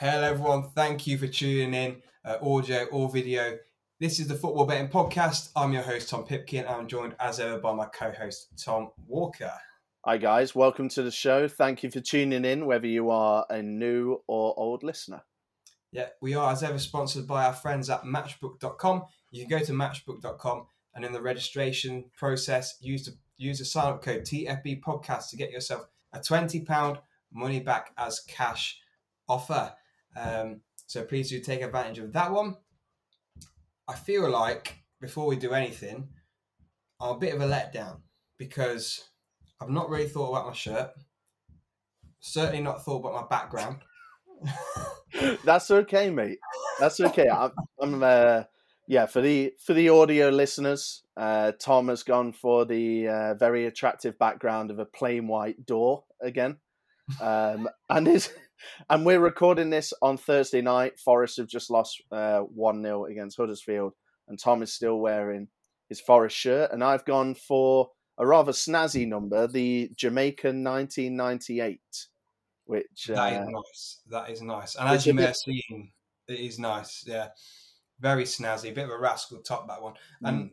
Hello, everyone. Thank you for tuning in, uh, audio or video. This is the Football Betting Podcast. I'm your host, Tom Pipkin, and I'm joined as ever by my co host, Tom Walker. Hi, guys. Welcome to the show. Thank you for tuning in, whether you are a new or old listener. Yeah, we are, as ever, sponsored by our friends at matchbook.com. You can go to matchbook.com and in the registration process, use the, use the sign up code TFB Podcast to get yourself a £20 money back as cash offer. Um, so please do take advantage of that one. I feel like before we do anything, I'm a bit of a letdown because I've not really thought about my shirt. Certainly not thought about my background. That's okay, mate. That's okay. I'm, I'm uh, yeah, for the for the audio listeners, uh, Tom has gone for the uh, very attractive background of a plain white door again, um, and is and we're recording this on Thursday night. Forest have just lost uh, one 0 against Huddersfield, and Tom is still wearing his Forest shirt, and I've gone for a rather snazzy number, the Jamaican 1998, which that is uh, nice. That is nice. And as you may have seen, it is nice. Yeah, very snazzy. Bit of a rascal top that one. And Mm.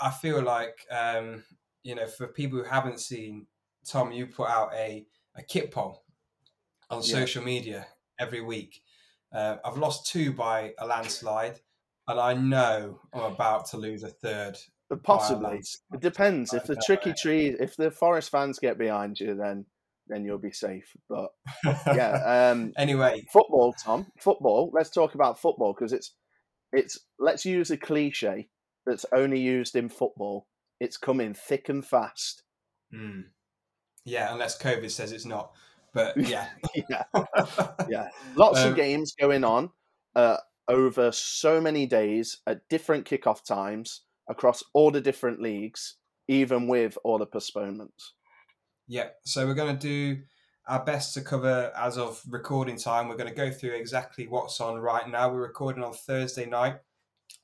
I feel like um, you know, for people who haven't seen, Tom, you put out a a kit poll on Yeah. social media every week. Uh, I've lost two by a landslide, and I know I'm about to lose a third. But possibly. It depends. If the tricky tree, if the Forest fans get behind you, then then you'll be safe. But yeah, um, anyway, football, Tom, football. Let's talk about football because it's it's. Let's use a cliche that's only used in football. It's coming thick and fast. hmm. yeah, unless COVID says it's not. But yeah, yeah, yeah. Lots Um, of games going on uh, over so many days at different kickoff times across all the different leagues, even with all the postponements. Yeah, so we're going to do our best to cover as of recording time. We're going to go through exactly what's on right now. We're recording on Thursday night.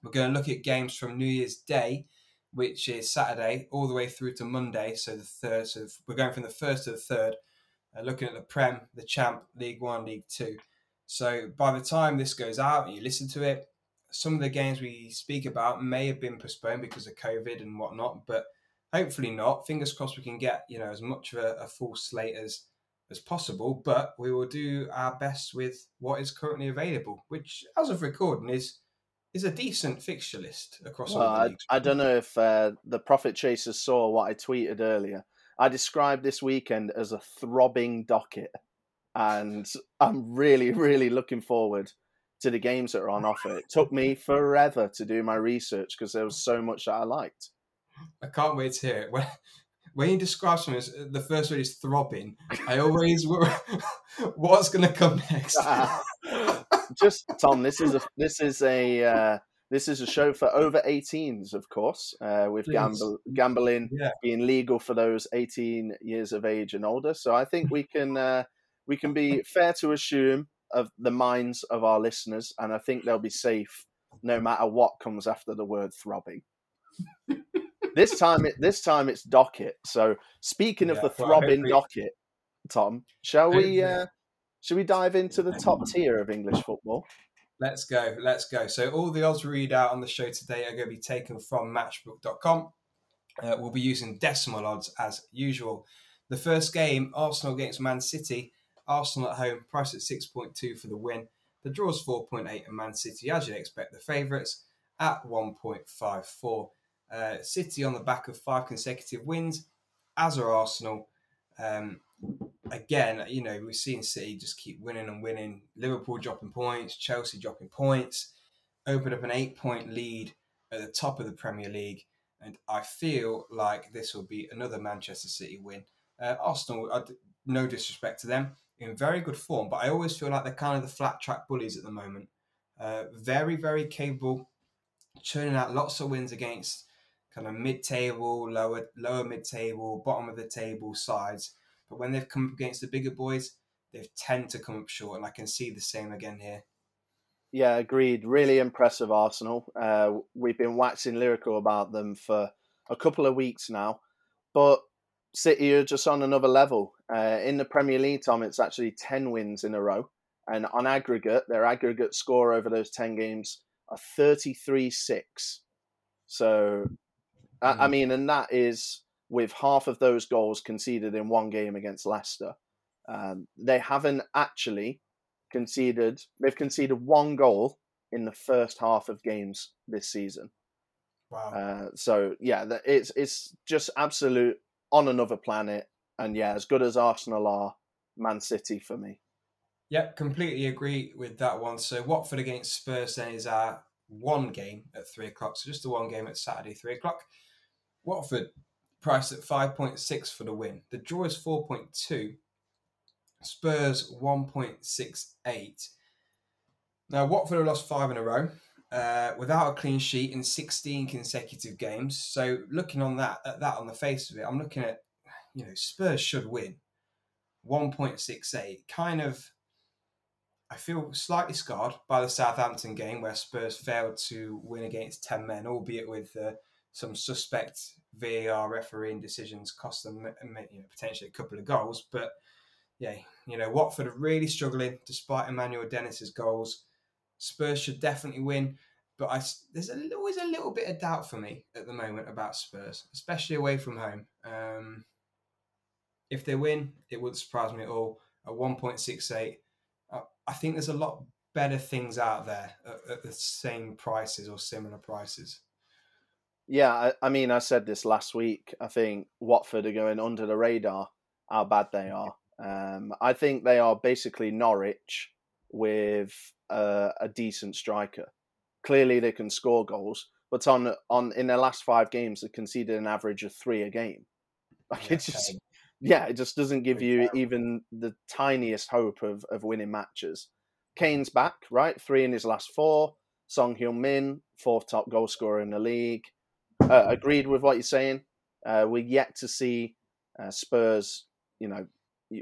We're going to look at games from New Year's Day, which is Saturday, all the way through to Monday. So the third. So we're going from the first to the third, uh, looking at the Prem, the Champ, League One, League Two. So by the time this goes out and you listen to it, some of the games we speak about may have been postponed because of COVID and whatnot, but hopefully not. Fingers crossed we can get you know as much of a, a full slate as as possible. But we will do our best with what is currently available, which as of recording is is a decent fixture list across Well, all the I, leagues. I don't know if uh, the Profit Chasers saw what I tweeted earlier. I described this weekend as a throbbing docket, and I'm really, really looking forward to the games that are on offer. It took me forever to do my research because there was so much that I liked. I can't wait to hear it. When, when you describe something as the first word is throbbing, I always worry what's going to come next. Just Tom, this is a this is a uh, this is a show for over 18s, of course, uh, with gamble, gambling Yeah. being legal for those 18 years of age and older. So I think we can uh, we can be fair to assume of the minds of our listeners, and I think they'll be safe no matter what comes after the word throbbing. this time, it this time it's docket. So speaking of the throbbing docket, Tom, shall we? Uh, shall we dive into the top tier of English football? Let's go. Let's go. So all the odds read out on the show today are going to be taken from matchbook.com. Uh, we'll be using decimal odds as usual. The first game, Arsenal against Man City. Arsenal at home, price at 6.2 for the win. The draw is 4.8 and Man City, as you'd expect, the favourites at 1.54. Uh, City on the back of five consecutive wins, as are Arsenal. Um, again, you know, we've seen City just keep winning and winning. Liverpool dropping points, Chelsea dropping points, opened up an eight point lead at the top of the Premier League. And I feel like this will be another Manchester City win. Uh, Arsenal, no disrespect to them, in very good form, but I always feel like they're kind of the flat track bullies at the moment. Uh, very, very capable, churning out lots of wins against kind of mid-table, lower, lower mid-table, bottom of the table sides. But when they've come up against the bigger boys, they've tend to come up short, and I can see the same again here. Yeah, agreed. Really impressive Arsenal. Uh, we've been waxing lyrical about them for a couple of weeks now, but City are just on another level. Uh, in the Premier League, Tom, it's actually 10 wins in a row. and on aggregate, their aggregate score over those ten games are thirty three six. So, I, I Mm. mean, and that is with half of those goals conceded in one game against Leicester. Um, they haven't actually conceded. They've conceded one goal in the first half of games this season. Wow. Uh, so yeah, it's it's just absolute on another planet. And yeah, as good as Arsenal are, Man City for me. Yep, completely agree with that one. So Watford against Spurs then is our one game at three o'clock. So just the one game at Saturday, three o'clock. Watford priced at 5.6 for the win. The draw is 4.2. Spurs 1.68. Now Watford have lost five in a row. Uh, without a clean sheet in 16 consecutive games. So looking on that at that on the face of it, I'm looking at you know Spurs should win 1.68. Kind of I feel slightly scarred by the Southampton game where Spurs failed to win against 10 men, albeit with uh, some suspect VAR refereeing decisions cost them you know, potentially a couple of goals. But yeah, you know, Watford are really struggling despite Emmanuel Dennis's goals. Spurs should definitely win, but I, there's a, always a little bit of doubt for me at the moment about Spurs, especially away from home. Um, if they win, it wouldn't surprise me at all. At 1.68, I think there's a lot better things out there at, at, the same prices or similar prices. Yeah, I, I, mean, I said this last week. I think Watford are going under the radar how bad they are. Um, I think they are basically Norwich with a, a decent striker. Clearly, they can score goals, but on on in their last five games, they conceded an average of three a game. Like Yeah, it just, yeah, it just doesn't give you even the tiniest hope of of winning matches. Kane's back, right? Three in his last four. Son Heung-min, fourth top goal scorer in the league. Uh, agreed with what you're saying. Uh, we're yet to see uh, Spurs, you know,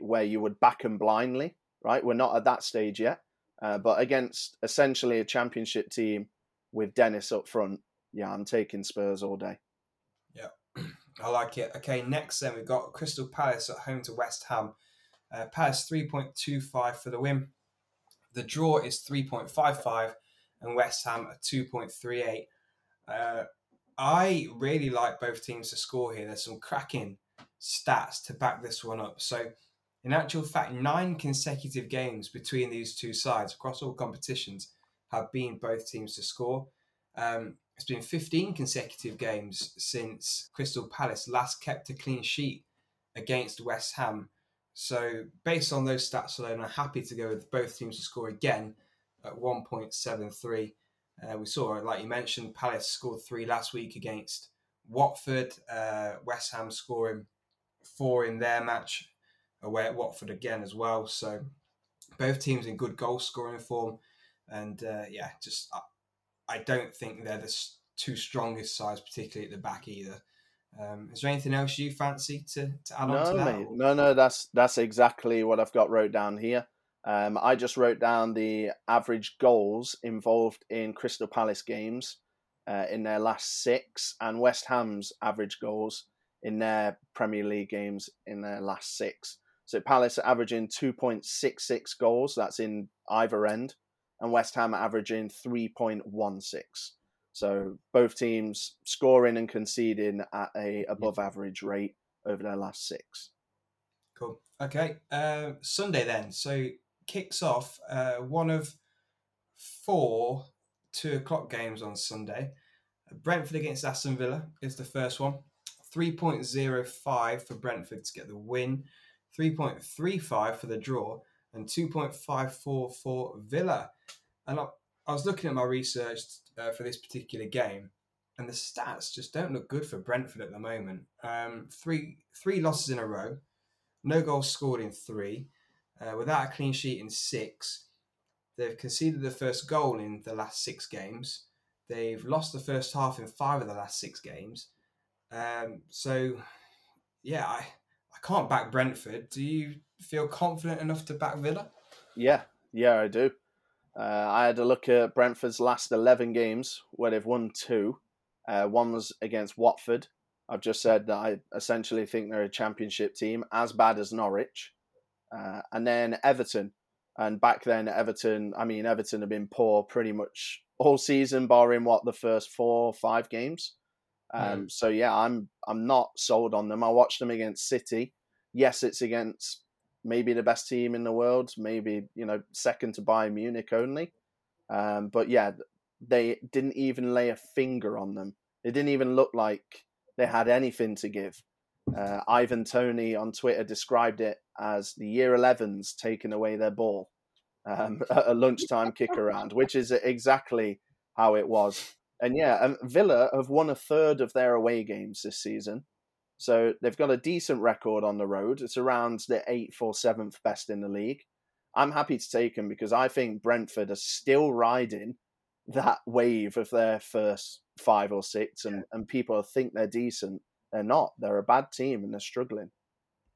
where you would back them blindly, right? We're not at that stage yet. Uh, but against essentially a championship team with Dennis up front, yeah, I'm taking Spurs all day. Yeah, I like it. Okay, next then we've got Crystal Palace at home to West Ham. Uh, Palace 3.25 for the win. The draw is 3.55 and West Ham at 2.38. Uh, I really like both teams to score here. There's some cracking stats to back this one up. So, in actual fact, nine consecutive games between these two sides across all competitions have been both teams to score. Um, it's been 15 consecutive games since Crystal Palace last kept a clean sheet against West Ham. So, based on those stats alone, I'm happy to go with both teams to score again at 1.73. Uh, we saw, like you mentioned, Palace scored three last week against Watford. Uh, West Ham scoring four in their match away at Watford again as well. So, both teams in good goal scoring form. And uh, yeah, just I, I don't think they're the two strongest sides, particularly at the back either. Um, is there anything else you fancy to, to add on No, to that? mate. No, no, that's that's exactly what I've got wrote down here. Um, I just wrote down the average goals involved in Crystal Palace games uh, in their last six, and West Ham's average goals in their Premier League games in their last six. So Palace are averaging two point six six goals. That's in either end, and West Ham are averaging three point one six. So both teams scoring and conceding at a above average rate over their last six. Cool. Okay. Uh, Sunday then. So kicks off uh, one of four two o'clock games on Sunday. Brentford against Aston Villa is the first one. 3.05 for Brentford to get the win, 3.35 for the draw, and 2.54 for Villa. And I, I was looking at my research uh, for this particular game, and the stats just don't look good for Brentford at the moment. Um, three three losses in a row, no goals scored in three, uh, without a clean sheet in six. They've conceded the first goal in the last six games. They've lost the first half in five of the last six games. Um, so, yeah, I, I can't back Brentford. Do you feel confident enough to back Villa? Yeah, yeah, I do. Uh, I had a look at Brentford's last 11 games where they've won two. Uh, one was against Watford. I've just said that I essentially think they're a championship team, as bad as Norwich. Uh, and then Everton. And back then, Everton, I mean, Everton have been poor pretty much all season, barring what the first four or five games. Um, mm. So yeah, I'm I'm not sold on them. I watched them against City. Yes, it's against maybe the best team in the world, maybe you know second to Bayern Munich only. Um, but yeah, they didn't even lay a finger on them. It didn't even look like they had anything to give. Uh, Ivan Toney on Twitter described it as the year 11s taking away their ball, um, a lunchtime kick around, which is exactly how it was. And yeah, um, Villa have won a third of their away games this season. So they've got a decent record on the road. It's around the eighth or seventh best in the league. I'm happy to take them because I think Brentford are still riding that wave of their first five or six, and, and people think they're decent. They're not. They're a bad team and they're struggling.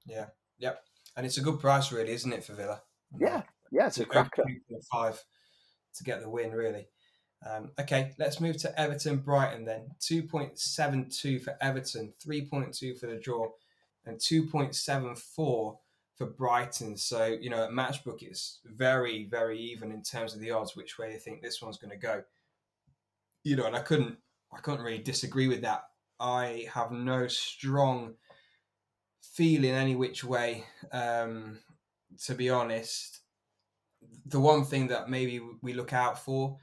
Yeah, yep. And it's a good price, really, isn't it, for Villa? Yeah, yeah, it's a cracker. Five to get the win, really. Um, okay, let's move to Everton Brighton then. 2.72 for Everton, 3.2 for the draw, and 2.74 for Brighton. So, you know, at Matchbook, it's very, very even in terms of the odds, which way you think this one's going to go. You know, and I couldn't, I couldn't really disagree with that. I have no strong feeling any which way, um, to be honest. The one thing that maybe we look out for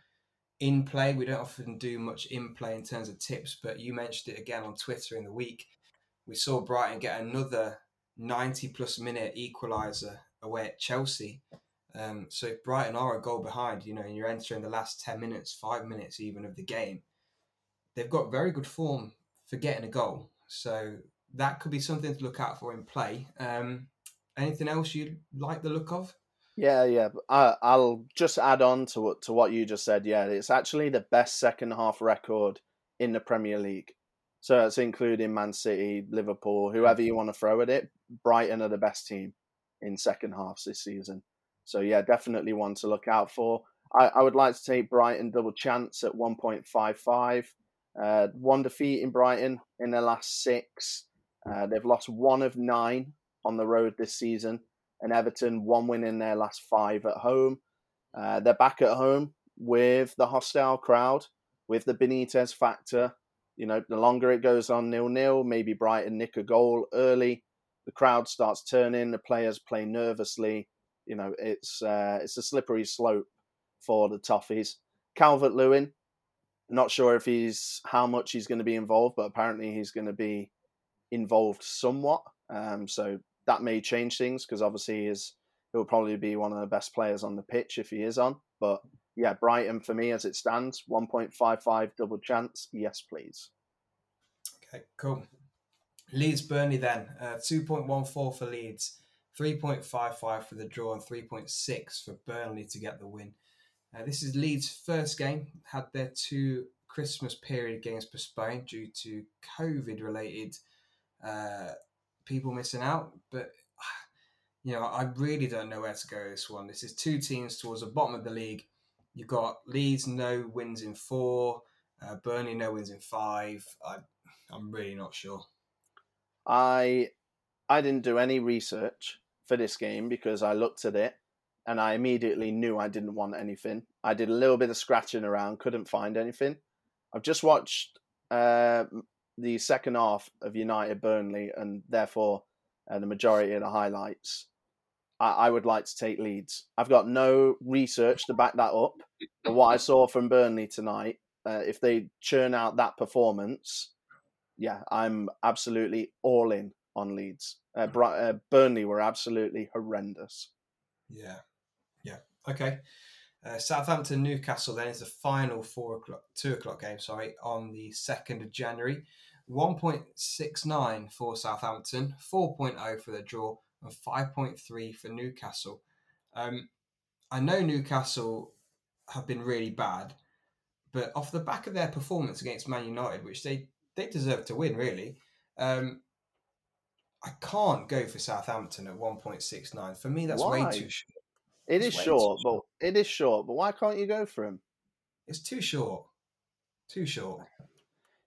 in play. We don't often do much in play in terms of tips, but you mentioned it again on Twitter in the week. We saw Brighton get another 90 plus minute equaliser away at Chelsea. Um, so if Brighton are a goal behind, you know, and you're entering the last 10 minutes, five minutes even of the game, they've got very good form for getting a goal. So that could be something to look out for in play. Um, anything else you like the look of? Yeah, yeah. I, I'll just add on to what to what you just said. Yeah, it's actually the best second half record in the Premier League. So it's including Man City, Liverpool, whoever you want to throw at it. Brighton are the best team in second halves this season. So yeah, definitely one to look out for. I, I would like to take Brighton double chance at 1.55. Uh, one defeat in Brighton in their last six. Uh, they've lost one of nine on the road this season and Everton one win in their last five at home. Uh, they're back at home with the hostile crowd, with the Benitez factor. You know, the longer it goes on nil nil, maybe Brighton nick a goal early. The crowd starts turning. The players play nervously. You know, it's uh, it's a slippery slope for the Toffees. Calvert Lewin, not sure if he's how much he's going to be involved, but apparently he's going to be involved somewhat. Um, so that may change things because obviously he is he'll probably be one of the best players on the pitch if he is on. But yeah, Brighton for me as it stands, one point five five double chance. Yes, please. Okay, cool. Leeds Burnley then uh, two point one four for Leeds, three point five five for the draw, and three point six for Burnley to get the win. Uh, this is Leeds' first game. Had their two Christmas period games postponed due to COVID related uh, people missing out. But you know, I really don't know where to go this one. This is two teams towards the bottom of the league. You've got Leeds no wins in four, uh, Burnley no wins in five. I, I'm really not sure. I I didn't do any research for this game because I looked at it and I immediately knew I didn't want anything. I did a little bit of scratching around, couldn't find anything. I've just watched uh, the second half of United Burnley and therefore uh, the majority of the highlights, I, I, would like to take Leeds. I've got no research to back that up. But what I saw from Burnley tonight, uh, if they churn out that performance, yeah, I'm absolutely all in on Leeds. Uh, uh Burnley were absolutely horrendous. Yeah, yeah, okay. Uh, Southampton Newcastle then is the final four o'clock, two o'clock game. Sorry, on the second of January. 1.69 for Southampton, 4.0 for the draw, and 5.3 for Newcastle. Um, I know Newcastle have been really bad, but off the back of their performance against Man United, which they, they deserve to win, really, um, I can't go for Southampton at 1.69. For me, that's why? way too short. It is short, but it is short. But why can't you go for him? It's too short. Too short.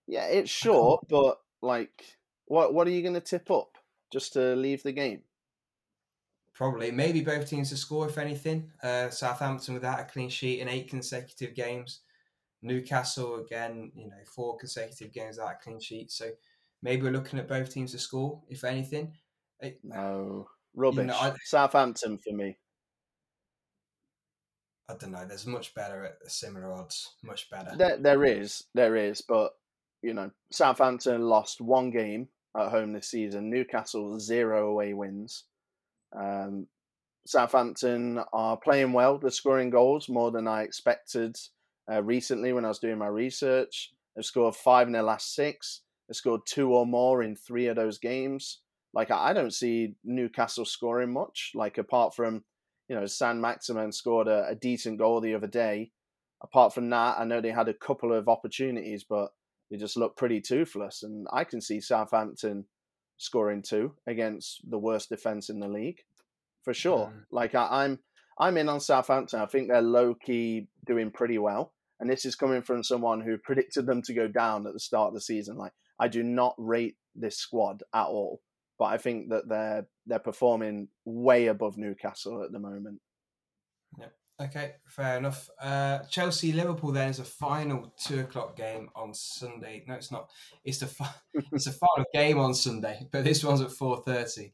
Yeah, it's short, but like, what what are you going to tip up just to leave the game? Probably, maybe both teams to score if anything. Uh, Southampton without a clean sheet in eight consecutive games. Newcastle again, you know, four consecutive games without a clean sheet. So maybe we're looking at both teams to score if anything. It, no, rubbish. You know, I, Southampton for me. I don't know. There's much better at similar odds. Much better. There, there is, there is, but you know, Southampton lost one game at home this season. Newcastle zero away wins. Um, Southampton are playing well. They're scoring goals more than I expected uh, recently when I was doing my research. They've scored five in their last six. They've scored two or more in three of those games. Like I don't see Newcastle scoring much. Like apart from, you know, Saint-Maximin scored a, a decent goal the other day. Apart from that, I know they had a couple of opportunities, but they just looked pretty toothless. And I can see Southampton scoring two against the worst defense in the league for sure. Mm. Like I, I'm I'm in on Southampton. I think they're low key doing pretty well. And this is coming from someone who predicted them to go down at the start of the season. Like I do not rate this squad at all, but I think that they're they're performing way above Newcastle at the moment. Yeah. Okay, fair enough. Uh, Chelsea Liverpool then is a final two o'clock game on Sunday. No, it's not. It's the fi- it's a final game on Sunday, but this one's at four thirty.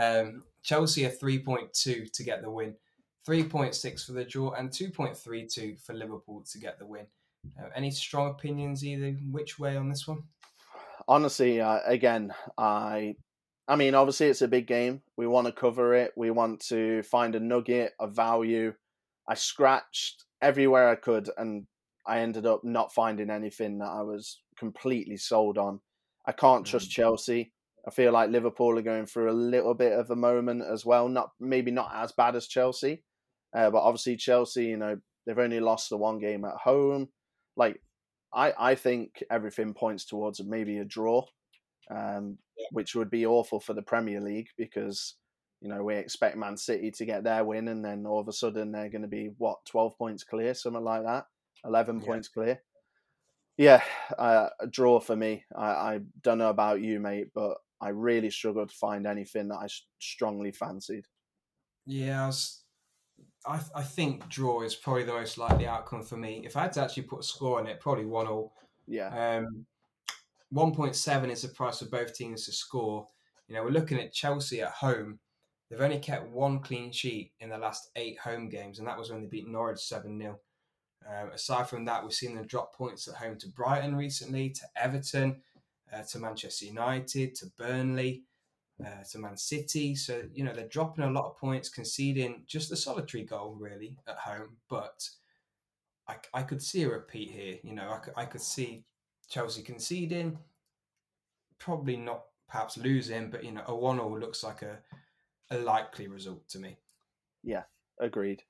Um, Chelsea are three point two to get the win, three point six for the draw, and two point three two for Liverpool to get the win. Uh, any strong opinions either which way on this one? Honestly, uh, again, I I mean, obviously it's a big game. We want to cover it. We want to find a nugget of value I scratched everywhere I could, and I ended up not finding anything that I was completely sold on. I can't trust mm. Chelsea. I feel like Liverpool are going through a little bit of a moment as well. Not maybe not as bad as Chelsea, uh, but obviously Chelsea, you know, they've only lost the one game at home. Like, I I think everything points towards maybe a draw, um, yeah. which would be awful for the Premier League because you know, we expect Man City to get their win, and then all of a sudden they're going to be what twelve points clear, something like that, eleven yeah. points clear. Yeah, uh, a draw for me. I, I don't know about you, mate, but I really struggled to find anything that I strongly fancied. Yeah, I, was, I, I think draw is probably the most likely outcome for me. If I had to actually put a score on it, probably one all. Yeah. Um, one point seven is the price for both teams to score. You know, we're looking at Chelsea at home They've only kept one clean sheet in the last eight home games, and that was when they beat Norwich 7 0. Um, aside from that, we've seen them drop points at home to Brighton recently, to Everton, uh, to Manchester United, to Burnley, uh, to Man City. So, you know, they're dropping a lot of points, conceding just a solitary goal, really, at home. But I, I could see a repeat here. You know, I I could see Chelsea conceding, probably not perhaps losing, but, you know, a 1 0 looks like a a likely result to me. Yeah, agreed.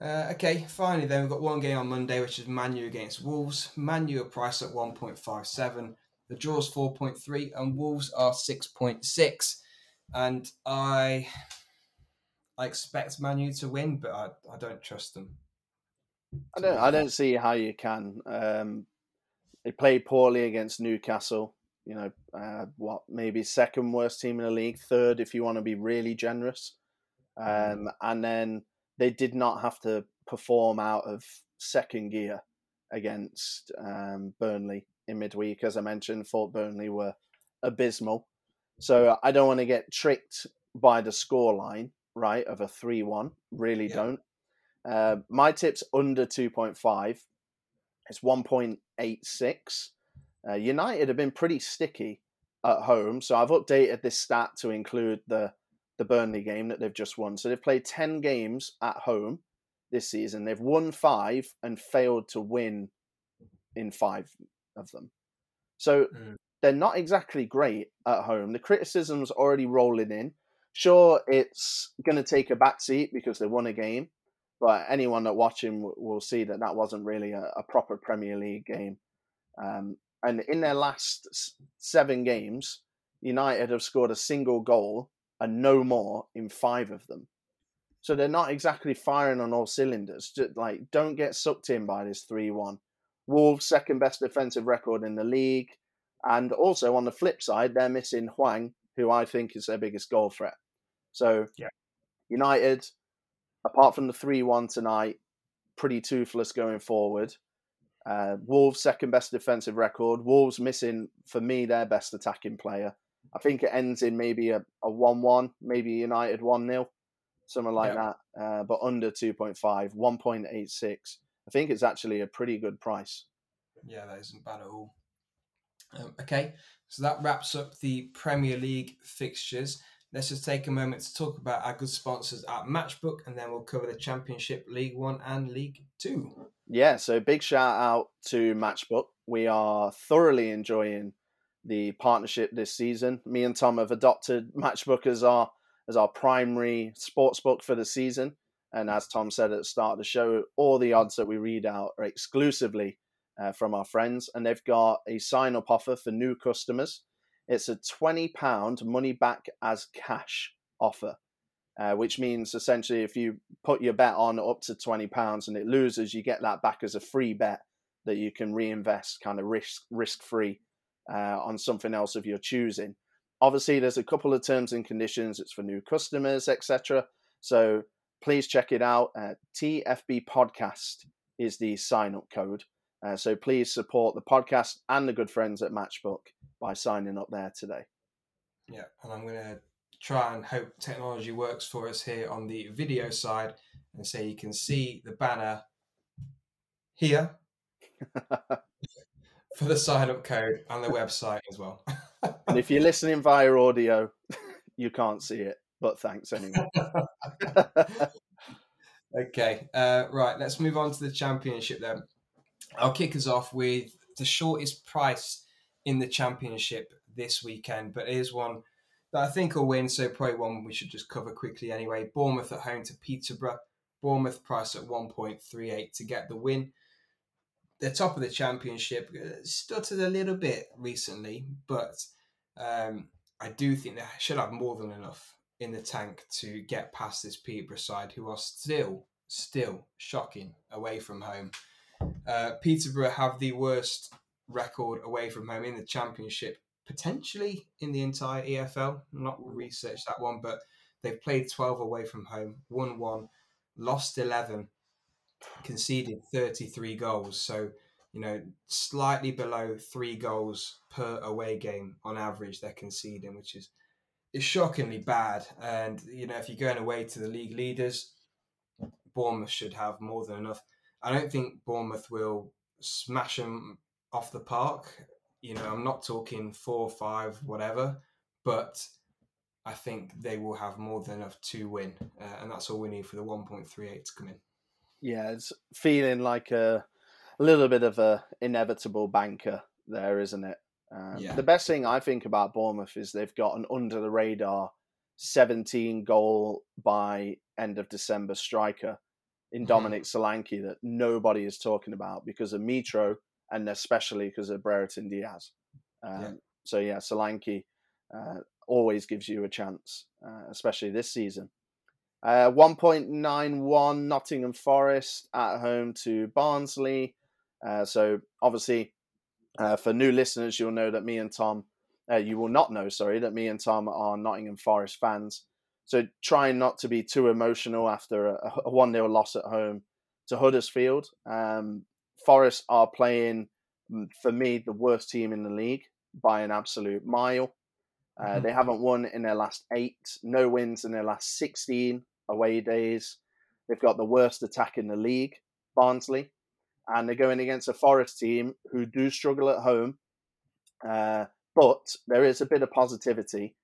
Uh, okay, finally, then we've got one game on Monday, which is Manu against Wolves. Manu are priced at 1.57. The draw's 4.3, and Wolves are 6.6. And I I expect Manu to win, but I, I don't trust them. I don't I don't see how you can. Um, they played poorly against Newcastle you know, uh, what maybe second worst team in the league, third if you want to be really generous. Um, and then they did not have to perform out of second gear against um, Burnley in midweek. As I mentioned, thought Burnley were abysmal. So I don't want to get tricked by the scoreline, right, of a 3 1. Really yeah. don't. Uh, my tip's under 2.5. It's 1.86. Uh, United have been pretty sticky at home, so I've updated this stat to include the the Burnley game that they've just won. So they've played ten games at home this season. They've won five and failed to win in five of them. So mm. they're not exactly great at home. The criticism's already rolling in. Sure, it's going to take a backseat because they won a game, but anyone that watching will see that that wasn't really a, a proper Premier League game. Um, and in their last seven games, United have scored a single goal and no more in five of them. So they're not exactly firing on all cylinders. Just like, don't get sucked in by this 3 1. Wolves' second best defensive record in the league. And also on the flip side, they're missing Hwang, who I think is their biggest goal threat. So, Yeah. United, apart from the 3 1 tonight, pretty toothless going forward. Uh, Wolves' second best defensive record. Wolves missing, for me, their best attacking player. I think it ends in maybe a, a 1 1, maybe United 1 0, something like Yeah. that, uh, but under 2.5, 1.86. I think it's actually a pretty good price. Yeah, that isn't bad at all. Um, okay, so that wraps up the Premier League fixtures. Let's just take a moment to talk about our good sponsors at Matchbook, and then we'll cover the Championship, League One, and League Two. Yeah, so big shout out to Matchbook. We are thoroughly enjoying the partnership this season. Me and Tom have adopted Matchbook as our as our primary sports book for the season. And as Tom said at the start of the show, all the odds that we read out are exclusively uh, from our friends, and they've got a sign up offer for new customers. It's a twenty pound money back as cash offer, uh, which means essentially if you put your bet on up to twenty pounds and it loses, you get that back as a free bet that you can reinvest, kind of risk risk free, uh, on something else of your choosing. Obviously, there's a couple of terms and conditions. It's for new customers, etc. So please check it out. Uh, TFB Podcast is the sign up code. Uh, so please support the podcast and the good friends at Matchbook by signing up there today. Yeah, and I'm going to try and hope technology works for us here on the video side, and so you can see the banner here for the sign up code and the website as well. and if you're listening via audio, you can't see it, but thanks anyway. okay, uh, right, let's move on to the championship then. I'll kick us off with the shortest price in the championship this weekend, but is one that I think will win, so probably one we should just cover quickly anyway. Bournemouth at home to Peterborough. Bournemouth price at 1.38 to get the win. They're top of the championship. uh, Stuttered a little bit recently, but um, I do think they should have more than enough in the tank to get past this Peterborough side, who are still, still shocking away from home. Uh, Peterborough have the worst record away from home in the championship, potentially in the entire EFL. Not researched that one, but they've played 12 away from home, won one, lost 11, conceded 33 goals. So, you know, slightly below three goals per away game on average they're conceding, which is is shockingly bad. And you know, if you're going away to the league leaders, Bournemouth should have more than enough. I don't think Bournemouth will smash them off the park. You know, I'm not talking four, five, whatever, but I think they will have more than enough to win, uh, and that's all we need for the 1.38 to come in. Yeah, it's feeling like a, a little bit of a inevitable banker there, isn't it? Um, Yeah. The best thing I think about Bournemouth is they've got an under the radar 17 goal by end of December striker in Mhm. Dominic Solanke that nobody is talking about because of Mitro and especially because of Brereton Diaz. Um, Yeah. So yeah, Solanke uh, always gives you a chance, uh, especially this season. Uh, 1.91 Nottingham Forest at home to Barnsley. Uh, so obviously, uh, for new listeners, you'll know that me and Tom, uh, you will not know, sorry, that me and Tom are Nottingham Forest fans. So trying not to be too emotional after a, a 1 0 loss at home to Huddersfield. Um, Forest are playing, mm, for me, the worst team in the league by an absolute mile. Uh, Mhm. They haven't won in their last eight, no wins in their last 16 away days. They've got the worst attack in the league, Barnsley, and they're going against a Forest team who do struggle at home. Uh, but there is a bit of positivity.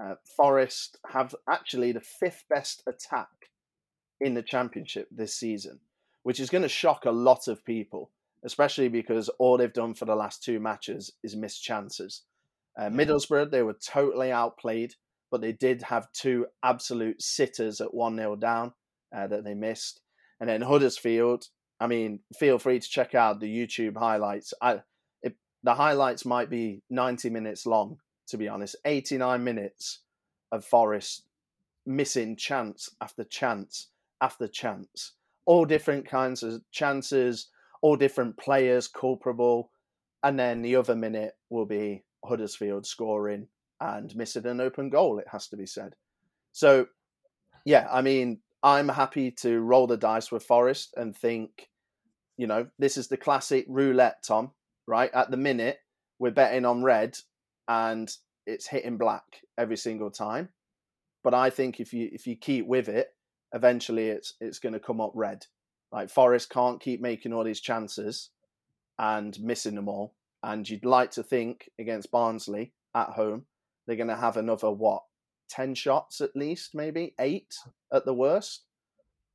Uh, Forest have actually the fifth best attack in the Championship this season, which is going to shock a lot of people, especially because all they've done for the last two matches is miss chances. Uh, Middlesbrough, they were totally outplayed, but they did have two absolute sitters at 1 0 down uh, that they missed. And then Huddersfield, I mean, feel free to check out the YouTube highlights. I, it, the highlights might be 90 minutes long, to be honest. 89 minutes of Forest missing chance after chance after chance. All different kinds of chances, all different players culpable. And then the other minute will be Huddersfield scoring and missing an open goal, it has to be said. So, yeah, I mean, I'm happy to roll the dice with Forest and think, you know, this is the classic roulette, Tom. Right at the minute, we're betting on red, and it's hitting black every single time. But I think if you if you keep with it, eventually it's it's going to come up red. Like Forest can't keep making all these chances and missing them all. And you'd like to think against Barnsley at home, they're going to have another what ten shots at least, maybe eight at the worst,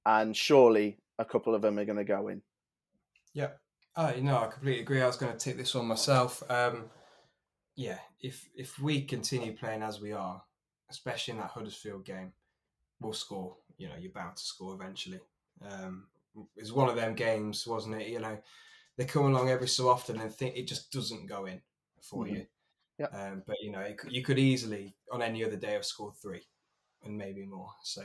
and surely a couple of them are going to go in. Yeah, oh, you know, I completely agree. I was going to take this one myself. Um, yeah, if if we continue playing as we are, especially in that Huddersfield game, we'll score. You know, you're bound to score eventually. Um, it's one of them games, wasn't it? You know, they come along every so often and think it just doesn't go in for mm-hmm. you. Yeah. Um, but you know, it, you could easily on any other day have scored three and maybe more. So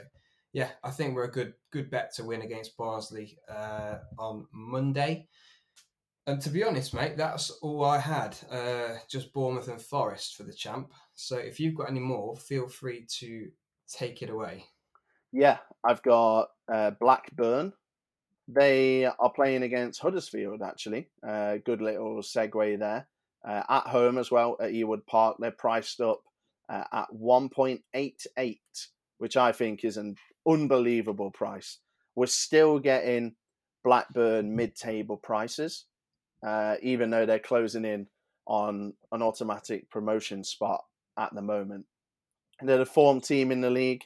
yeah, I think we're a good good bet to win against Barnsley uh, on Monday. And to be honest, mate, that's all I had. Uh, just Bournemouth and Forest for the champ. So if you've got any more, feel free to take it away. Yeah, I've got uh, Blackburn. They are playing against Huddersfield, actually. Uh, good little segue there. Uh, at home as well at Ewood Park, they're priced up uh, at 1.88, which I think is an unbelievable price. We're still getting Blackburn mid table prices uh, even though they're closing in on an automatic promotion spot at the moment. They're the form team in the league.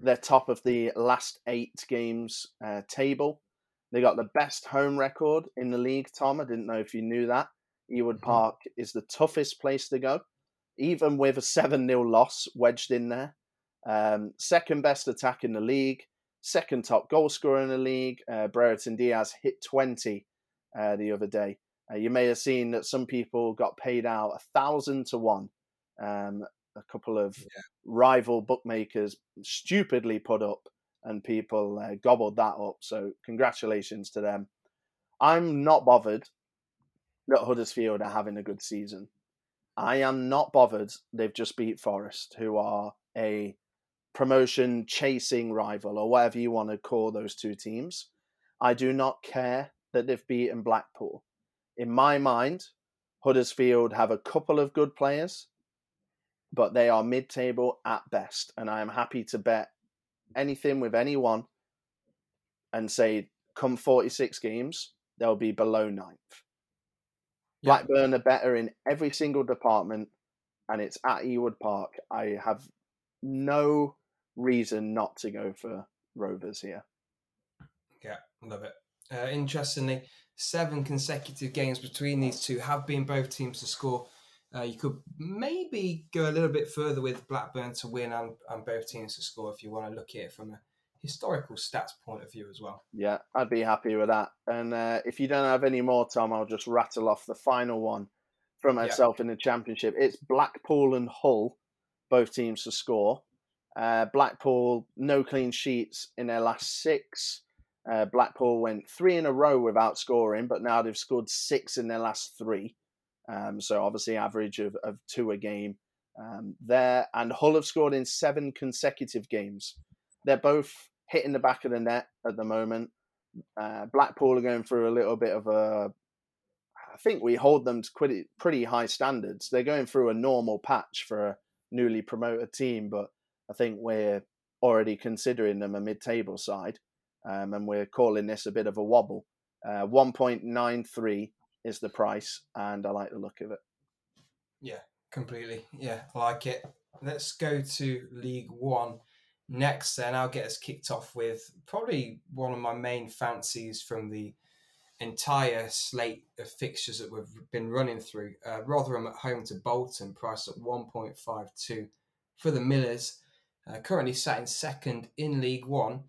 They're top of the last eight games uh, table. They got the best home record in the league, Tom. I didn't know if you knew that. Ewood mm-hmm. Park is the toughest place to go, even with a 7 0 loss wedged in there. Um, second best attack in the league, second top goal scorer in the league. Uh, Brereton Diaz hit 20 uh, the other day. Uh, you may have seen that some people got paid out a thousand to one. Um, a couple of yeah. rival bookmakers stupidly put up, and people uh, gobbled that up. So congratulations to them. I'm not bothered that Huddersfield are having a good season. I am not bothered they've just beat Forest, who are a promotion chasing rival, or whatever you want to call those two teams. I do not care that they've beaten Blackpool in my mind, Huddersfield have a couple of good players, but they are mid table at best. And I am happy to bet anything with anyone and say, come 46 games, they'll be below ninth. Yeah. Blackburn are better in every single department, and it's at Ewood Park. I have no reason not to go for Rovers here. Yeah, love it. Uh, interestingly, seven consecutive games between these two have been both teams to score. Uh, you could maybe go a little bit further with Blackburn to win and, and both teams to score if you want to look at it from a historical stats point of view as well. Yeah, I'd be happy with that. And uh, if you don't have any more, Tom, I'll just rattle off the final one for myself yeah. in the championship. It's Blackpool and Hull, both teams to score. Uh, Blackpool, no clean sheets in their last six. Uh, Blackpool went three in a row without scoring, but now they've scored six in their last three. Um, so obviously average of, of two a game um, there. And Hull have scored in seven consecutive games. They're both hitting the back of the net at the moment. Uh, Blackpool are going through a little bit of a. I think we hold them to pretty, pretty high standards. They're going through a normal patch for a newly promoted team, but I think we're already considering them a mid-table side um, and we're calling this a bit of a wobble. Uh, 1.93 is the price, and I like the look of it. Yeah, completely. Yeah, I like it. Let's go to League One next, then I'll get us kicked off with probably one of my main fancies from the entire slate of fixtures that we've been running through. Uh, Rotherham at home to Bolton, priced at 1.52 for the Millers. Uh, currently sat in second in League One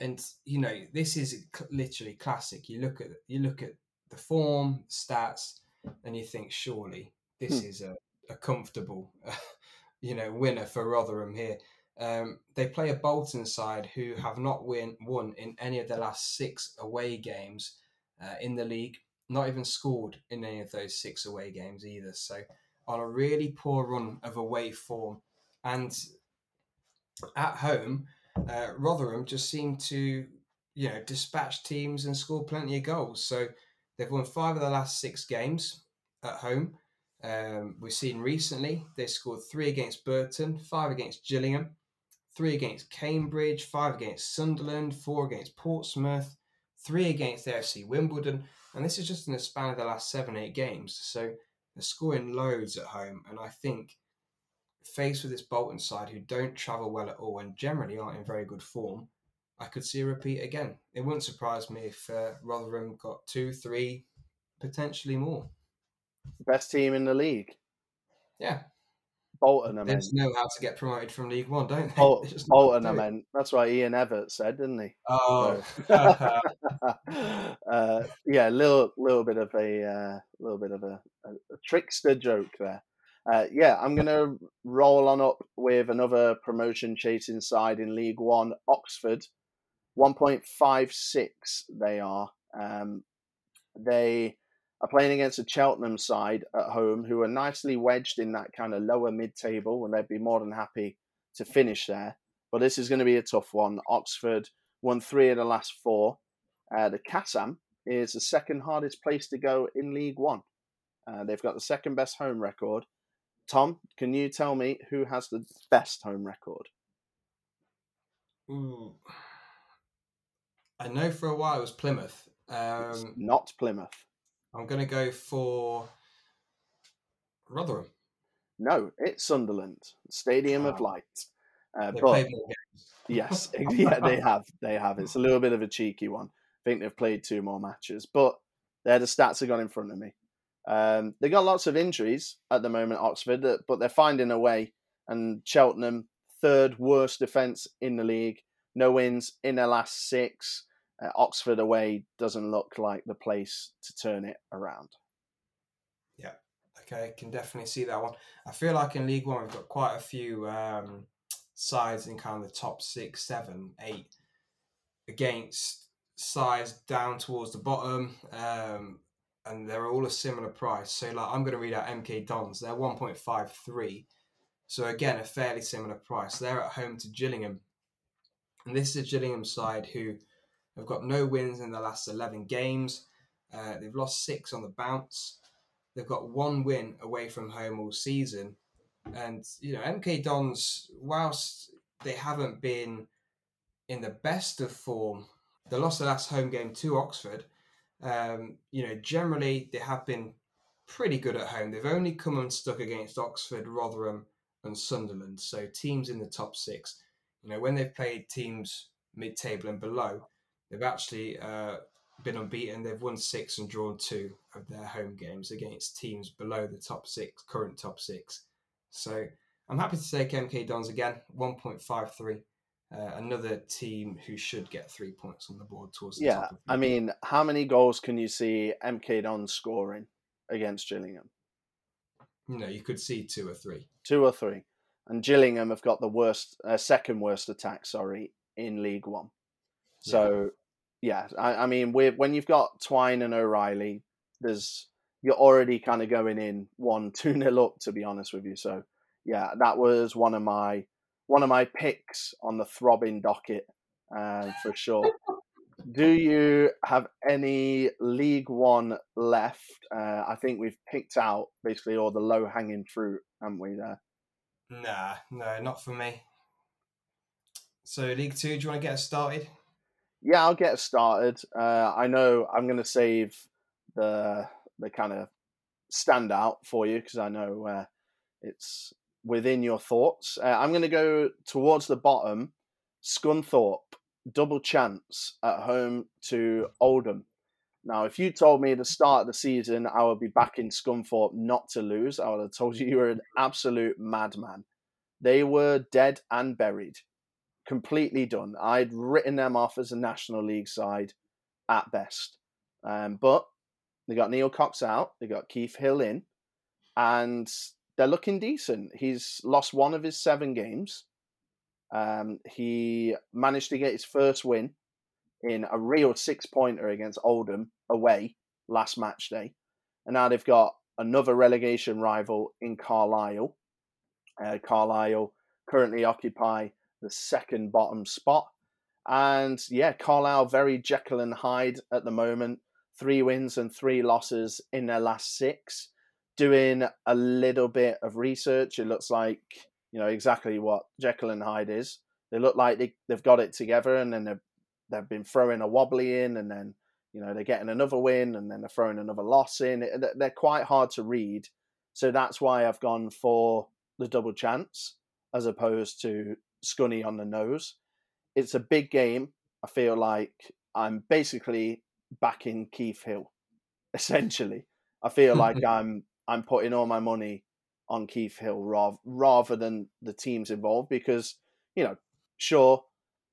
and you know this is literally classic. You look at you look at the form stats, and you think surely this hmm. is a, a comfortable, you know, winner for Rotherham here. Um, they play a Bolton side who have not win, won in any of their last six away games uh, in the league. Not even scored in any of those six away games either. So on a really poor run of away form, and at home, uh, Rotherham just seem to, you know, dispatch teams and score plenty of goals. So they've won five of the last six games at home. Um, we've seen recently they scored three against Burton, five against Gillingham, three against Cambridge, five against Sunderland, four against Portsmouth, three against AFC Wimbledon, and this is just in the span of the last seven, eight games. So they're scoring loads at home, and I think faced with this Bolton side who don't travel well at all and generally aren't in very good form, I could see a repeat again. It wouldn't surprise me if uh, Rotherham got two, three, potentially more. Best team in the league. Yeah. Bolton, I They mean. just know how to get promoted from League One, don't they? Bol- They Bolton, I to do it. mean. That's what Ian Evatt said, didn't he? Oh, uh, yeah, a little little bit of a uh, little bit of a, a, a trickster joke there. Uh, yeah, I'm gonna roll on up with another promotion chasing side in League One, Oxford, 1.56 they are. Um, they are playing against a Cheltenham side at home who are nicely wedged in that kind of lower mid-table, and they'd be more than happy to finish there. But this is going to be a tough one. Oxford won three of the last four. Uh, the Kassam is the second hardest place to go in League One. Uh, they've got the second best home record. Tom, can you tell me who has the best home record? Ooh. I know for a while it was Plymouth. It's Um, not Plymouth. I'm going to go for Rotherham. No, it's Sunderland, Stadium of Ah. Light. Uh, but played more games. Yes, yeah, they have. They have. It's a little bit of a cheeky one. I think they've played two more matches, but they're the stats that got in front of me. Um, they got lots of injuries at the moment, Oxford, uh, but they're finding a way. And Cheltenham, third worst defence in the league, no wins in their last six. Uh, Oxford away doesn't look like the place to turn it around. Yeah, okay, can definitely see that one. I feel like in League One we've got quite a few um, sides in kind of the top six, seven, eight against sides down towards the bottom, um, and they're all a similar price. So, like, I'm going to read out MK Dons. They're 1.53. So again, a fairly similar price. They're at home to Gillingham, and this is a Gillingham side who have got no wins in the last 11 games. Uh, they've lost six on the bounce. They've got one win away from home all season. And, you know, MK Dons, whilst they haven't been in the best of form, they lost the last home game to Oxford. Um, you know, generally they have been pretty good at home. They've only come unstuck against Oxford, Rotherham, and Sunderland. So teams in the top six. You know, when they've played teams mid table and below, they've actually uh, been unbeaten. They've won six and drawn two of their home games against teams below the top six, current top six. So I'm happy to take MK Dons again, 1.53. Uh, another team who should get three points on the board towards the Yeah, top. Of the I mean, how many goals can you see MK Don scoring against Gillingham? No, you could see two or three. Two or three. And Gillingham have got the worst, uh, second worst attack, sorry, in League One. So, yeah, I, I mean, with, when you've got Twine and O'Riley, there's you're already kind of going in one two nil up, to be honest with you. So, yeah, that was one of my one of my picks on the throbbing docket uh, for sure. Do you have any League One left? Uh, I think we've picked out basically all the low hanging fruit, haven't we? There. Nah, no, not for me. So League Two, do you want to get us started? Yeah, I'll get us started. Uh, I know I'm going to save the the kind of standout for you because I know uh, it's within your thoughts. Uh, I'm going to go towards the bottom. Scunthorpe double chance at home to Oldham. Now, if you told me at the start of the season I would be backing Scunthorpe not to lose, I would have told you you were an absolute madman. They were dead and buried, completely done. I'd written them off as a National League side at best. Um, but they got Neil Cox out, they got Keith Hill in, and they're looking decent. He's lost one of his seven games. Um, he managed to get his first win in a real six pointer against Oldham away last match day. And now they've got another relegation rival in Carlisle. Uh, Carlisle currently occupy the second bottom spot. And yeah, Carlisle very Jekyll and Hyde at the moment. Three wins and three losses in their last six. Doing a little bit of research, it looks like you know exactly what Jekyll and Hyde is. They look like they, they've got it together, and then they've they've been throwing a wobbly in, and then you know they're getting another win, and then they're throwing another loss in. They're quite hard to read, so that's why I've gone for the double chance as opposed to Scunny on the nose. It's a big game. I feel like I'm basically backing Keith Hill, essentially. I feel like I'm I'm putting all my money on Keith Hill rather rather than the teams involved because you know sure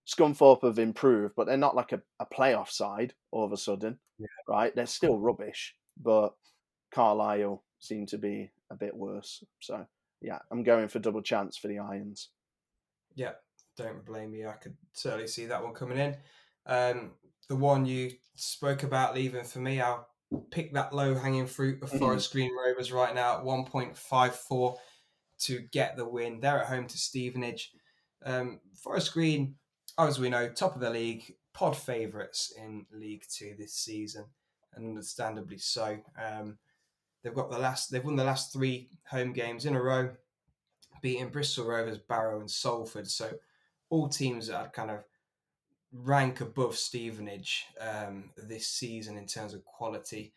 Scunthorpe have improved, but they're not like a, a playoff side all of a sudden, yeah. right? They're still rubbish, but Carlisle seem to be a bit worse. So yeah, I'm going for double chance for the Irons. Yeah, don't blame me. I could certainly see that one coming in. Um, the one you spoke about leaving for me, I'll pick that low hanging fruit of mm-hmm. Forest Green Rovers right now at 1.54 to get the win. They're at home to Stevenage. Um, Forest Green, as we know, top of the league, pod favourites in League Two this season, and understandably so. Um, they've got the last, they've won the last three home games in a row, beating Bristol Rovers, Barrow, and Salford. So all teams that are kind of rank above Stevenage um, this season in terms of quality.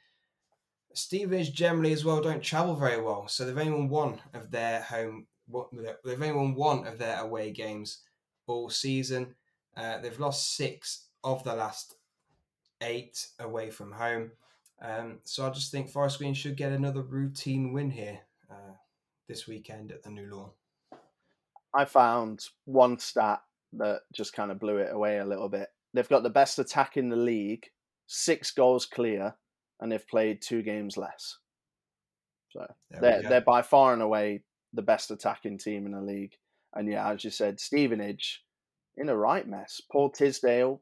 Stevenage generally as well don't travel very well, so they've only won one of their home. They've only won one of their away games all season. Uh, they've lost six of the last eight away from home. Um, so I just think Forest Green should get another routine win here uh, this weekend at the New Lawn. I found one stat that just kind of blew it away a little bit. They've got the best attack in the league, six goals clear, and they've played two games less. So they're they're by far and away the best attacking team in the league. And yeah, as you said, Stevenage in a right mess. Paul Tisdale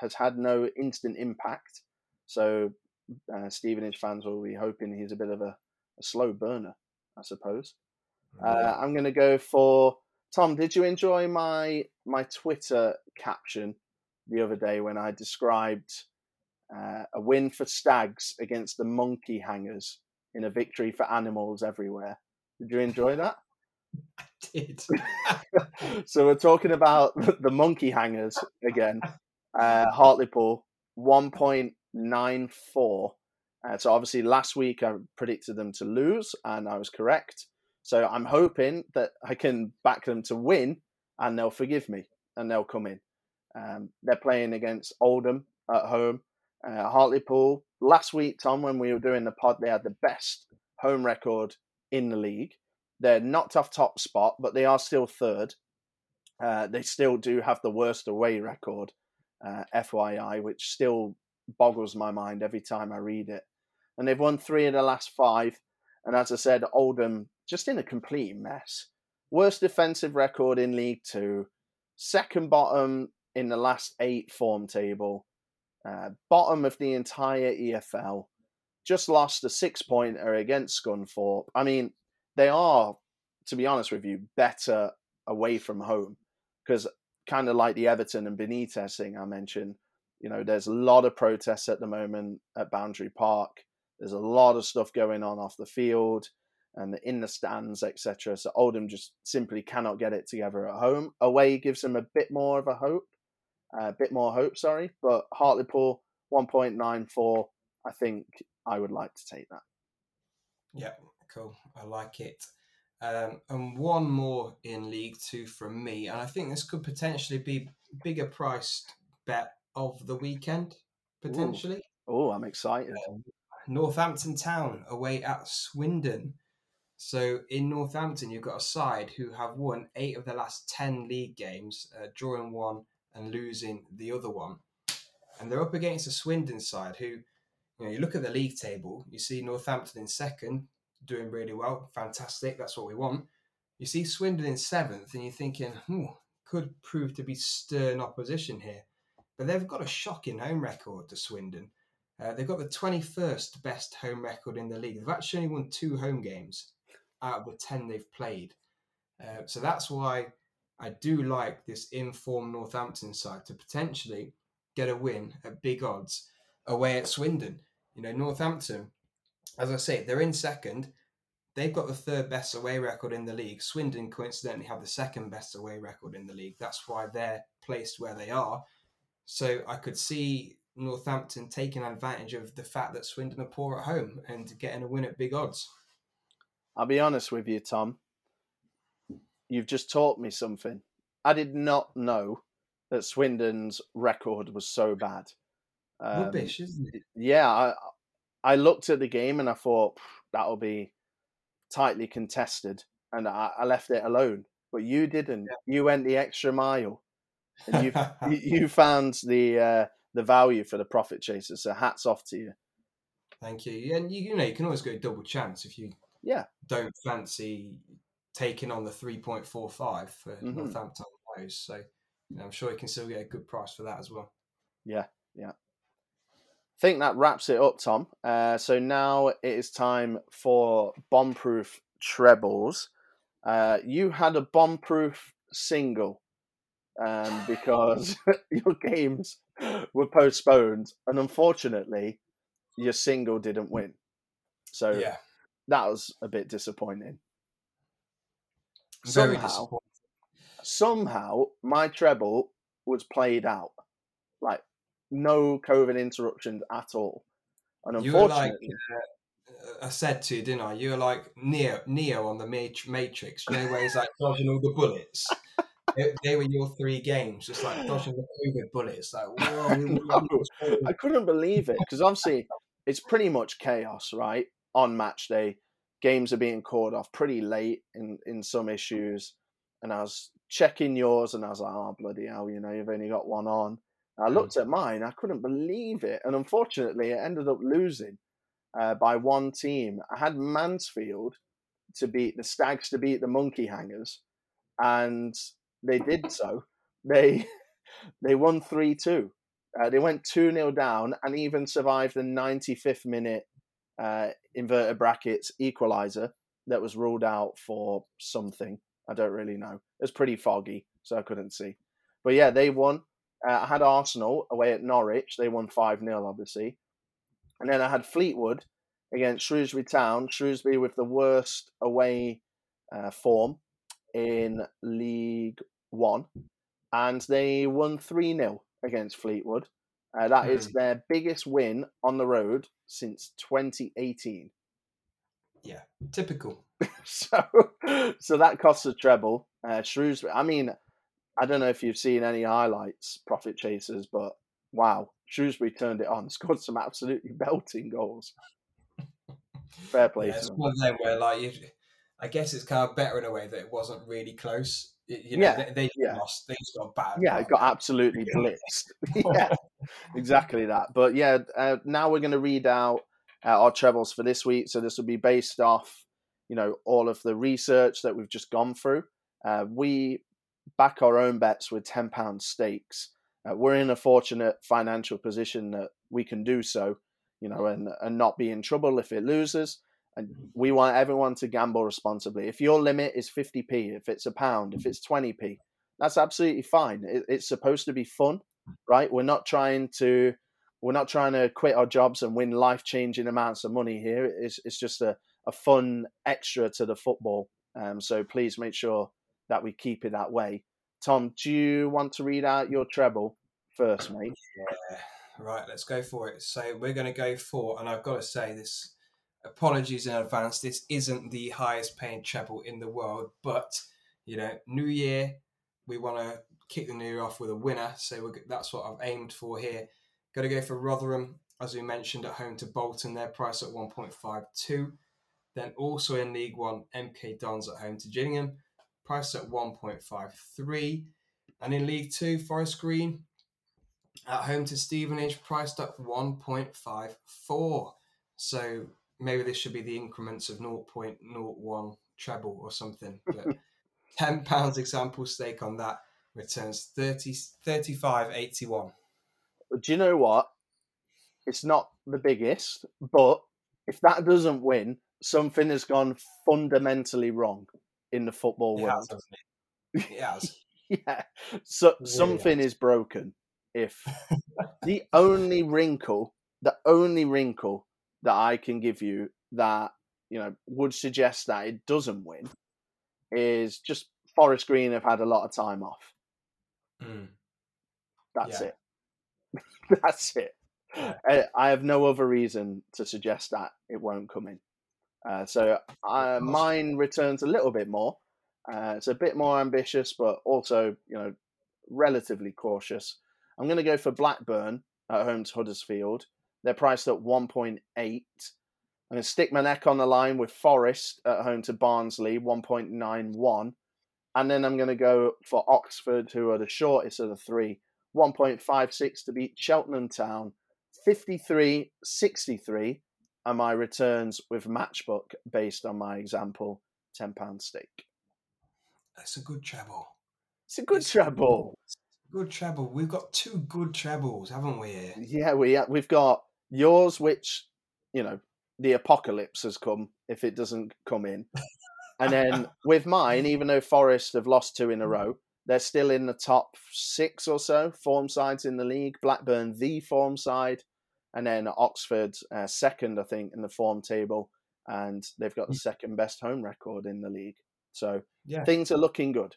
has had no instant impact, so uh, Stevenage fans will be hoping he's a bit of a, a slow burner, I suppose. Uh, I'm going to go for Tom, did you enjoy my my Twitter caption the other day when I described uh, a win for Stags against the Monkey Hangers in a victory for animals everywhere? Did you enjoy that? I did. so we're talking about the Monkey Hangers again. Uh, Hartlepool one point nine four. Uh, so obviously last week I predicted them to lose, and I was correct. So I'm hoping that I can back them to win and they'll forgive me and they'll come in. Um, they're playing against Oldham at home. Uh, Hartlepool, last week, Tom, when we were doing the pod, they had the best home record in the league. They're knocked off top spot, but they are still third. Uh, they still do have the worst away record, uh, FYI, which still boggles my mind every time I read it. And they've won three of the last five. And as I said, Oldham just in a complete mess. Worst defensive record in League Two, second bottom in the last eight form table, uh, bottom of the entire EFL. Just lost a six pointer against Scunthorpe. I mean, they are, to be honest with you, better away from home because kind of like the Everton and Benitez thing I mentioned, you know, there's a lot of protests at the moment at Boundary Park. There's a lot of stuff going on off the field and in the stands, etc. So Oldham just simply cannot get it together at home. Away gives them a bit more of a hope, a uh, bit more hope, sorry. But Hartlepool, 1.94, I think I would like to take that. Yeah, cool. I like it. Um, and one more in League Two from me, and I think this could potentially be bigger priced bet of the weekend, potentially. Oh, I'm excited. Um, Northampton Town away at Swindon. So in Northampton, you've got a side who have won eight of the last 10 league games, uh, drawing one and losing the other one. And they're up against a Swindon side who, you know, you look at the league table, you see Northampton in second, doing really well, fantastic, that's what we want. You see Swindon in seventh, and you're thinking, hmm, could prove to be stern opposition here. But they've got a shocking home record to Swindon. Uh, they've got the 21st best home record in the league. They've actually only won two home games out of the 10 they've played. Uh, so that's why I do like this informed Northampton side to potentially get a win at big odds away at Swindon. You know, Northampton, as I say, they're in second. They've got the third best away record in the league. Swindon coincidentally have the second best away record in the league. That's why they're placed where they are. So I could see Northampton taking advantage of the fact that Swindon are poor at home and getting a win at big odds. I'll be honest with you, Tom. You've just taught me something. I did not know that Swindon's record was so bad. Um, Rubbish, isn't it? Yeah, I, I looked at the game and I thought that'll be tightly contested, and I, I left it alone. But you didn't. Yeah. You went the extra mile, and you you found the uh, the value for the profit chaser. So hats off to you. Thank you. And you, you know you can always go double chance if you yeah don't fancy taking on the 3.45 for mm-hmm. Northampton those. So you know, I'm sure you can still get a good price for that as well. Yeah, yeah. I think that wraps it up, Tom. Uh, so now it is time for bomb-proof trebles. Uh, you had a bomb-proof single um, because your games were postponed, and unfortunately, your single didn't win. So yeah. That was a bit disappointing. Very somehow, disappointing. somehow, my treble was played out, like no COVID interruptions at all. And unfortunately, uh, I said to you, didn't I? You were like Neo, Neo on the Matrix. You know where he's like dodging all the bullets. they, they, were your three games, just like dodging the COVID bullets. Like, whoa, I couldn't believe it because obviously it's pretty much chaos, right? On match day, games are being called off pretty late in in some issues, and I was checking yours, and I was like, oh bloody hell, you know, you've only got one on. I hmm. looked at mine, I couldn't believe it, and unfortunately, it ended up losing uh, by one team. I had Mansfield to beat the Stags to beat the Monkey Hangers, and they did so. They they won three two. Uh, they went two 0 down and even survived the 95th minute uh, inverted brackets equalizer that was ruled out for something. I don't really know. It was pretty foggy, so I couldn't see. But yeah, they won. Uh, I had Arsenal away at Norwich. They won 5 0, obviously. And then I had Fleetwood against Shrewsbury Town. Shrewsbury with the worst away uh, form in League One. And they won 3 0 against Fleetwood. Uh, that mm. is their biggest win on the road since 2018. Yeah, typical. so, so that costs a treble. Uh, Shrewsbury. I mean, I don't know if you've seen any highlights, Profit Chasers, but wow, Shrewsbury turned it on, scored some absolutely belting goals. Fair play. Yeah, it's one of them where, like, you, I guess it's kind of better in a way that it wasn't really close. You know, yeah, they, they yeah. lost. They just got bad. Yeah, it got absolutely blitzed. yeah, exactly that. But yeah, uh, now we're going to read out uh, our trebles for this week. So this will be based off, you know, all of the research that we've just gone through. Uh, we back our own bets with ten pound stakes. Uh, we're in a fortunate financial position that we can do so, you know, and and not be in trouble if it loses. And mm-hmm. we want everyone to gamble responsibly. If your limit is 50p, if it's a pound, if it's 20p, that's absolutely fine. It, it's supposed to be fun, right? We're not trying to we're not trying to quit our jobs and win life changing amounts of money here. It's it's just a, a fun extra to the football. Um, so please make sure that we keep it that way. Tom, do you want to read out your treble first, mate? Yeah, right. Let's go for it. So we're going to go for, and I've got to say this apologies in advance. This isn't the highest paying treble in the world, but you know, New Year, we want to kick the new year off with a winner. So that's what I've aimed for here. Got to go for Rotherham, as we mentioned, at home to Bolton. Their price at 1.52. Then also in League One, MK Dons at home to Gillingham, price at 1.53. And in League Two, Forest Green at home to Stevenage, priced at 1.54. So maybe this should be the increments of 0.01 treble or something. But ten pounds example stake on that returns 30, 35.81. Do you know what? It's not the biggest, but if that doesn't win, something has gone fundamentally wrong in the football it world. Has, it? it has. yeah. So Really something is broken. If the only wrinkle, the only wrinkle that I can give you that you know would suggest that it doesn't win is just Forest Green have had a lot of time off. Mm. That's Yeah. it. That's it. Yeah. I, I have no other reason to suggest that it won't come in. Uh, so uh, mine returns a little bit more. Uh, it's a bit more ambitious, but also you know relatively cautious. I'm going to go for Blackburn at home to Huddersfield. They're priced at 1.8. I'm going to stick my neck on the line with Forest at home to Barnsley, 1.91. And then I'm going to go for Oxford, who are the shortest of the three, 1.56 to beat Cheltenham Town, 53 63. And my returns with Matchbook based on my example, £10 stake. That's a good treble. It's a good It's treble. Good treble. We've got two good trebles, haven't we? Here? Yeah, we we've got yours, which you know the apocalypse has come if it doesn't come in, and then with mine, even though Forest have lost two in a row, they're still in the top six or so form sides in the league. Blackburn, the form side, and then Oxford, uh, second, I think, in the form table, and they've got the second best home record in the league. So Yeah, things are looking good.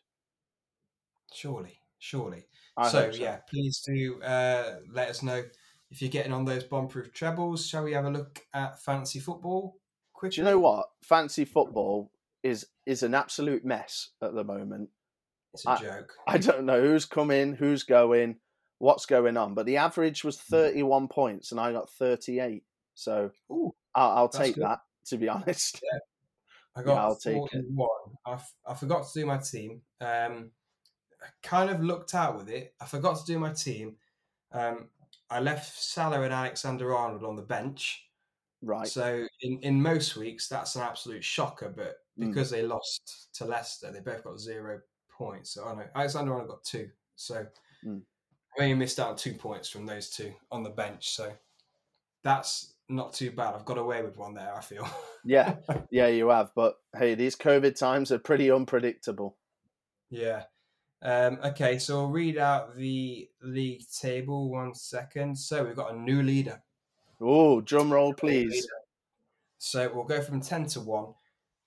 surely, surely. I so, so. yeah, please do uh, let us know if you're getting on those bomb-proof trebles. Shall we have a look at fancy football quickly? Do you know what? Fancy football is is an absolute mess at the moment. It's a I- joke. I don't know who's coming, who's going, what's going on. But the average was Hmm. 31 points, and I got 38. So Ooh, I'll, I'll take good. that. To be honest, I Yeah, got I'll take it. 41. I, f- I forgot to do my team. Um, I kind of looked out with it. I forgot to do my team. Um, I left Salah and Alexander Arnold on the bench. right? So in, in most weeks, that's an absolute shocker. But Mm. because they lost to Leicester, they both got zero points. So I know Alexander Arnold got two. So Mm. I only missed out two points from those two on the bench. So that's not too bad. I've got away with one there, I feel. Yeah, yeah, you have. But hey, these COVID times are pretty unpredictable. Yeah. Um, okay, so I'll read out the league table one second. So we've got a new leader. Oh, drum roll, please. So we'll go from 10 to 1.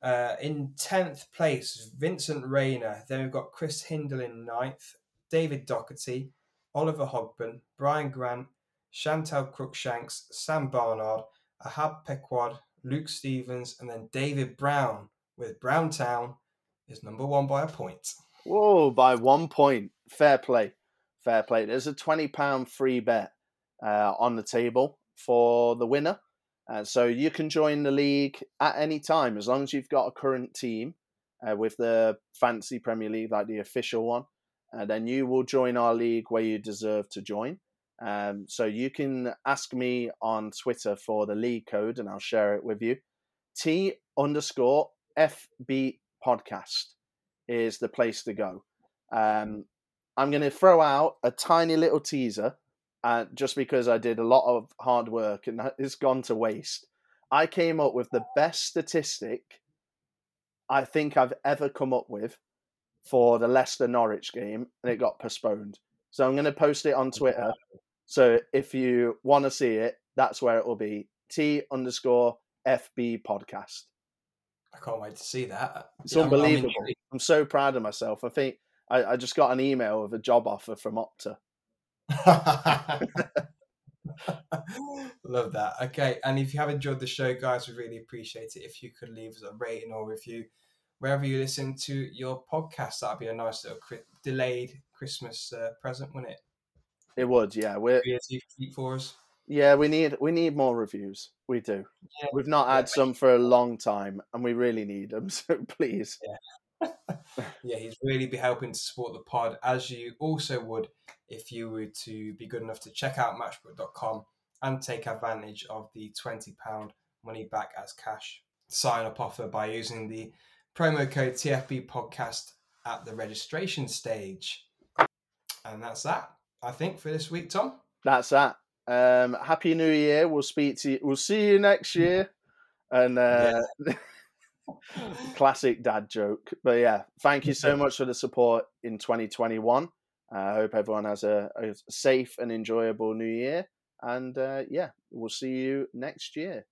Uh, in 10th place, Vincent Rayner. Then we've got Chris Hindle in 9th, David Doherty, Oliver Hogben, Brian Grant, Chantal Crookshanks, Sam Barnard, Ahab Pequod, Luke Stevens, and then David Brown with Brown Town is number one by a point. Whoa, by one point. Fair play. Fair play. There's a £20 free bet uh, on the table for the winner. Uh, so you can join the league at any time as long as you've got a current team uh, with the Fantasy Premier League, like the official one. Uh, then you will join our league where you deserve to join. Um, so you can ask me on Twitter for the league code and I'll share it with you. T underscore FB podcast is the place to go. Um, I'm going to throw out a tiny little teaser, uh, just because I did a lot of hard work and it's gone to waste. I came up with the best statistic I think I've ever come up with for the Leicester Norwich game, and it got postponed. So I'm going to post it on Twitter. So if you want to see it, that's where it will be. T underscore FB podcast. I can't wait to see that. It's Yeah, I'm- I'm unbelievable. I'm so proud of myself. I think I, I just got an email of a job offer from Opta. Love that. Okay, and if you have enjoyed the show, guys, we really appreciate it if you could leave us a rating or review wherever you listen to your podcast. That'd be a nice little cri- delayed Christmas uh, present, wouldn't it? It would, yeah. We're Creative for us. yeah. We need we need more reviews. We do. Yeah. We've not had some for a long time, and we really need them. So please, yeah, he's really be helping to support the pod as you also would if you were to be good enough to check out matchbook.com and take advantage of the £20 money back as cash sign up offer by using the promo code TFB podcast at the registration stage. And that's that, I think, for this week, Tom. that's that. Um, Happy New Year. We'll speak to you. We'll see you next year. And uh, Classic dad joke. But yeah, thank you so much for the support in 2021. I uh, hope everyone has a, a, safe and enjoyable new year. And uh, yeah, we'll see you next year.